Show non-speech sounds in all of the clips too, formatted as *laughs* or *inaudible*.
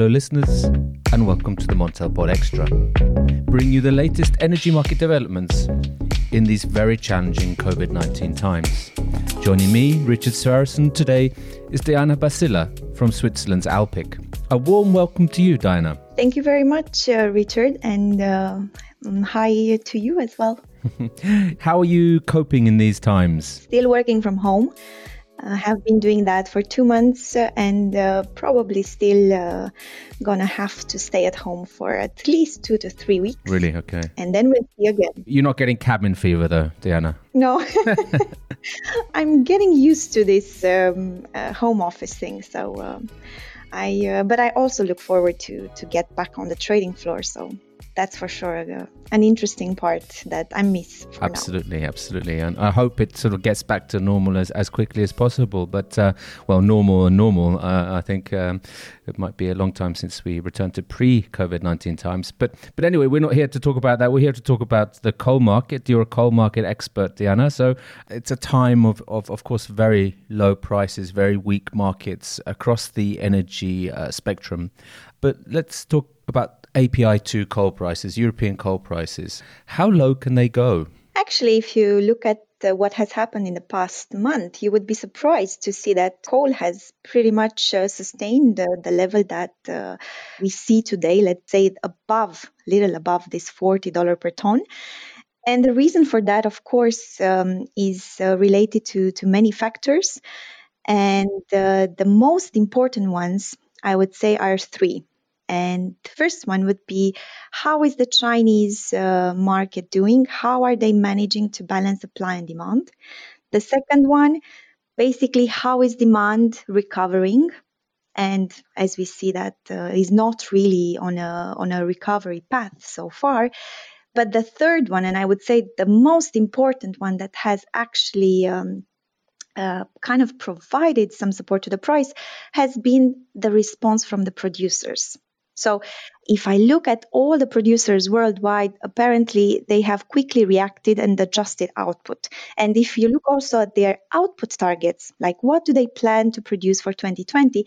Hello, listeners, and welcome to the Montel Pod Extra, bringing you the latest energy market developments in these very challenging COVID 19 times. Joining me, Richard Sverrisson, today is Diana Basila from Switzerland's Alpiq. A warm welcome to you, Diana. Thank you very much, uh, Richard, and uh, hi to you as well. *laughs* How are you coping in these times? Still working from home. I have been doing that for two months and uh, probably still uh, gonna have to stay at home for at least two to three weeks. Really? Okay. And then we'll see again. You're not getting cabin fever though, Diana? No. *laughs* I'm getting used to this um, uh, home office thing. So um, I, uh, but I also look forward to to get back on the trading floor. So that's for sure a, an interesting part that I miss. absolutely, now. absolutely, and I hope it sort of gets back to normal as, as quickly as possible. But uh, well, normal and normal. Uh, I think um, it might be a long time since we returned to pre-COVID nineteen times. But but anyway, we're not here to talk about that. We're here to talk about the coal market. You're a coal market expert, Diana. So it's a time of of, of course very low prices, very weak markets across the energy uh, spectrum. But let's talk about API2 coal prices, European coal prices. How low can they go? Actually, if you look at uh, what has happened in the past month, you would be surprised to see that coal has pretty much uh, sustained the level that uh, we see today, let's say above, little above this $40 per ton. And the reason for that, of course, um, is uh, related to, to many factors. And uh, the most important ones, I would say, are three. And the first one would be how is the Chinese uh, market doing? How are they managing to balance supply and demand? The second one, basically, how is demand recovering? And as we see, that uh, is not really on a on a recovery path so far. But the third one, and I would say the most important one that has actually um, uh, kind of provided some support to the price has been the response from the producers. So if I look at all the producers worldwide, apparently they have quickly reacted and adjusted output. And if you look also at their output targets, like what do they plan to produce for 2020,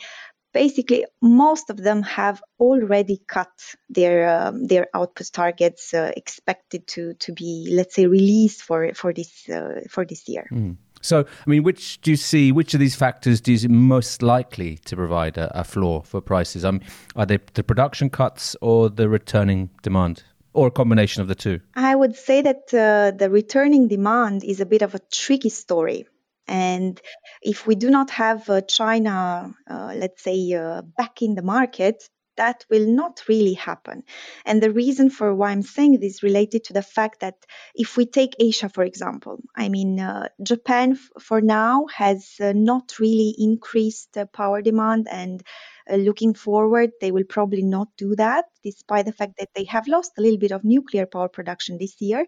basically most of them have already cut their um, their output targets uh, expected to to be let's say released for for this uh, for this year. Mm. So, I mean, which do you see? Which of these factors do you see most likely to provide a, a floor for prices? Um, are they the production cuts or the returning demand? or a combination of the two? I would say that uh, the returning demand is a bit of a tricky story. And if we do not have uh, China, uh, let's say, uh, back in the market, that will not really happen. And the reason for why I'm saying this is related to the fact that if we take Asia, for example, I mean, uh, Japan f- for now has uh, not really increased uh, power demand. And uh, looking forward, they will probably not do that, despite the fact that they have lost a little bit of nuclear power production this year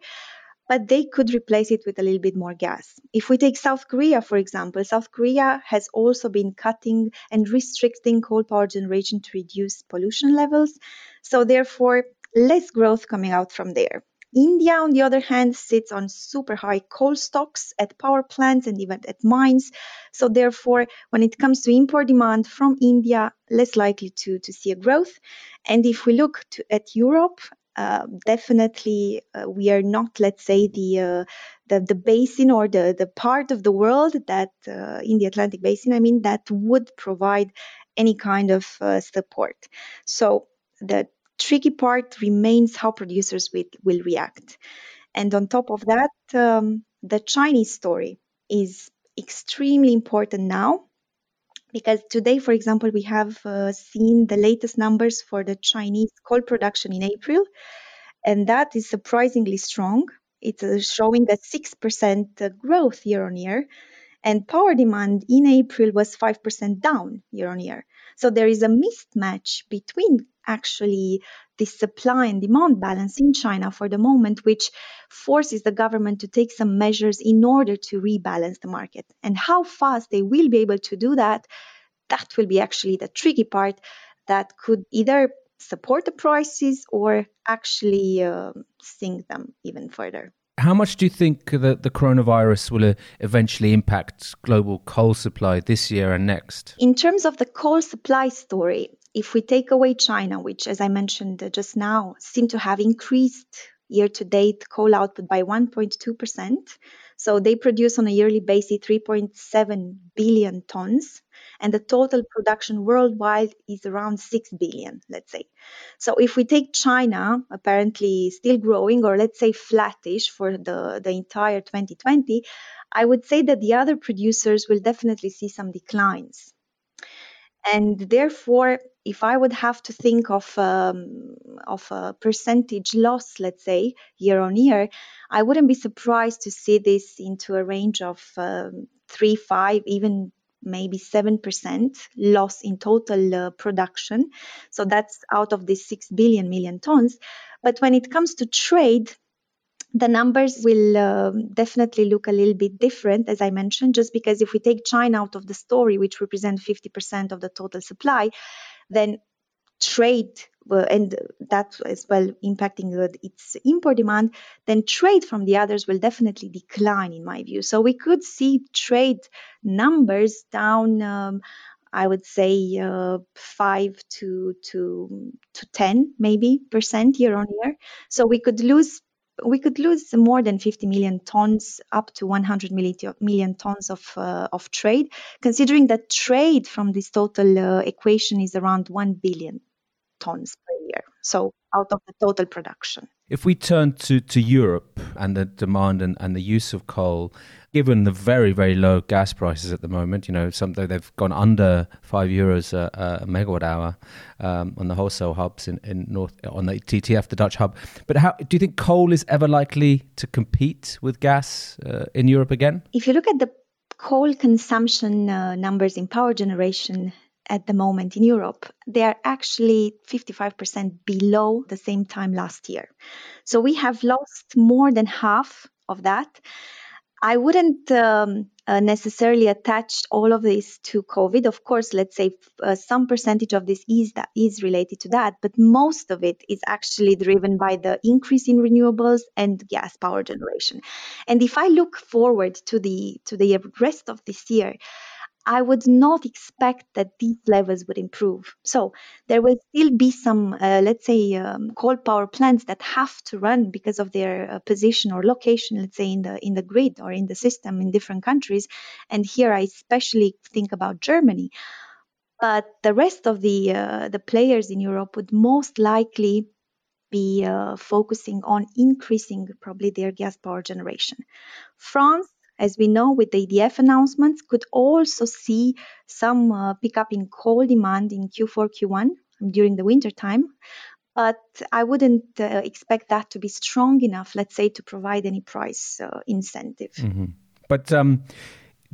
but they could replace it with a little bit more gas. If we take South Korea, for example, South Korea has also been cutting and restricting coal power generation to reduce pollution levels. So, therefore, less growth coming out from there. India, on the other hand, sits on super high coal stocks at power plants and even at mines. So, therefore, when it comes to import demand from India, less likely to, to see a growth. And if we look to, at Europe, uh, definitely uh, we are not, let's say, the, uh, the the basin or the the part of the world that uh, in the Atlantic basin, I mean, that would provide any kind of uh, support. So the tricky part remains how producers will, will react. And on top of that, um, the Chinese story is extremely important now because today, for example, we have uh, seen the latest numbers for the Chinese coal production in April, and that is surprisingly strong. It's uh, showing a 6% uh, growth year on year, and power demand in April was 5% down year on year. So there is a mismatch between actually the supply and demand balance in China for the moment, which forces the government to take some measures in order to rebalance the market. And how fast they will be able to do that, that will be actually the tricky part that could either support the prices or actually uh, sink them even further. How much do you think that the coronavirus will uh, eventually impact global coal supply this year and next? In terms of the coal supply story, if we take away China, which, as I mentioned just now, seem to have increased year to date coal output by 1.2%. So they produce on a yearly basis 3.7 billion tons, and the total production worldwide is around 6 billion, let's say. So if we take China, apparently still growing, or let's say flattish for the, the entire 2020, I would say that the other producers will definitely see some declines. And therefore, if I would have to think of um, of a percentage loss, let's say year on year, I wouldn't be surprised to see this into a range of um, three, five, even maybe 7% loss in total uh, production. So that's out of the 6 billion million tons. But when it comes to trade, the numbers will uh, definitely look a little bit different, as I mentioned, just because if we take China out of the story, which represents 50% of the total supply, then trade uh, and that as well impacting its import demand, then trade from the others will definitely decline, in my view. So we could see trade numbers down. Um, I would say uh, five to to to ten maybe percent year on year. So we could lose we could lose more than 50 million tons, up to 100 million tons of, uh, of trade, considering that trade from this total uh, equation is around 1 billion tons per year. So out of the total production. If we turn to, to Europe and the demand and, and the use of coal, given the very, very low gas prices at the moment, you know, something they've gone under five euros a, a megawatt hour um, on the wholesale hubs in, in North, on the TTF, the Dutch hub. But how do you think coal is ever likely to compete with gas uh, in Europe again? If you look at the coal consumption uh, numbers in power generation, at the moment in Europe, they are actually 55% below the same time last year. So we have lost more than half of that. I wouldn't um, uh, necessarily attach all of this to COVID. Of course, let's say uh, some percentage of this is that is related to that, but most of it is actually driven by the increase in renewables and gas power generation. And if I look forward to the to the rest of this year, I would not expect that these levels would improve. So there will still be some, uh, let's say, um, coal power plants that have to run because of their uh, position or location, let's say in the in the grid or in the system in different countries. And here I especially think about Germany. But the rest of the uh, the players in Europe would most likely be uh, focusing on increasing probably their gas power generation. France as we know with the EDF announcements, could also see some uh, pickup in coal demand in Q4, Q1 during the winter time. But I wouldn't uh, expect that to be strong enough, let's say, to provide any price uh, incentive. Mm-hmm. But um,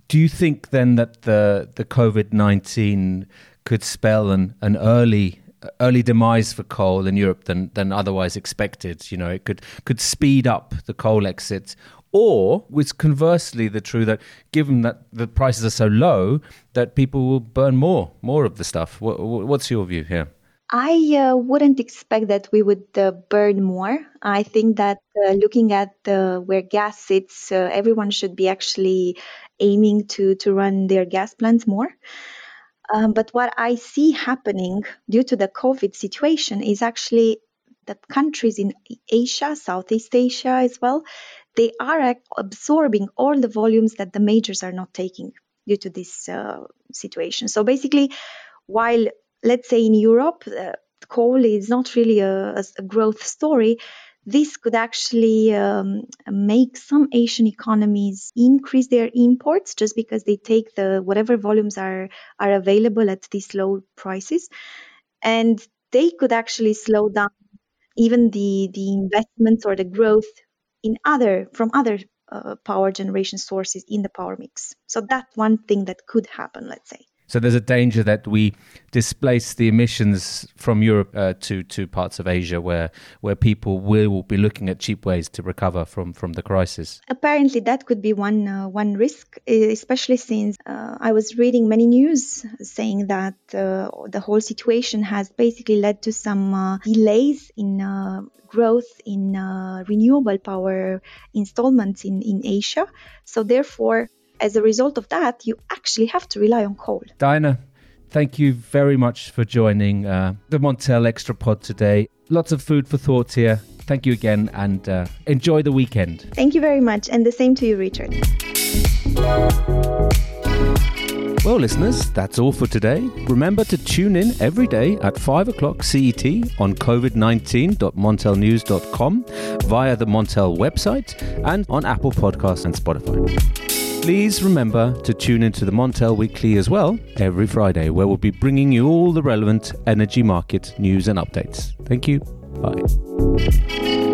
do you think then that the the COVID nineteen could spell an, an early early demise for coal in Europe than than otherwise expected. You know, it could could speed up the coal exit, or was conversely the true that given that the prices are so low, that people will burn more, more of the stuff. What, what's your view here? I uh, wouldn't expect that we would uh, burn more. I think that uh, looking at where gas sits, uh, everyone should be actually aiming to to run their gas plants more. Um, but what I see happening due to the COVID situation is actually that countries in Asia, Southeast Asia as well, they are absorbing all the volumes that the majors are not taking due to this uh, situation. So basically, while let's say in Europe, uh, coal is not really a, a, growth story, this could actually um, make some Asian economies increase their imports just because they take the whatever volumes are are available at these low prices, and they could actually slow down even the the investments or the growth in other from other uh, power generation sources in the power mix. So that's one thing that could happen, let's say. So there's a danger that we displace the emissions from Europe uh, to to parts of Asia, where where people will be looking at cheap ways to recover from from the crisis. Apparently, that could be one uh, one risk, especially since uh, I was reading many news saying that uh, the whole situation has basically led to some uh, delays in uh, growth in renewable power installments in in Asia. So therefore as a result of that, you actually have to rely on coal. Diana, thank you very much for joining uh, the Montel Extra Pod today. Lots of food for thought here. Thank you again and uh, enjoy the weekend. Thank you very much. And the same to you, Richard. Well, listeners, that's all for today. Remember to tune in every day at 5 o'clock CET on covid19.montelnews.com via the Montel website and on Apple Podcasts and Spotify. Please remember to tune into the Montel Weekly as well every Friday, where we'll be bringing you all the relevant energy market news and updates. Thank you. Bye.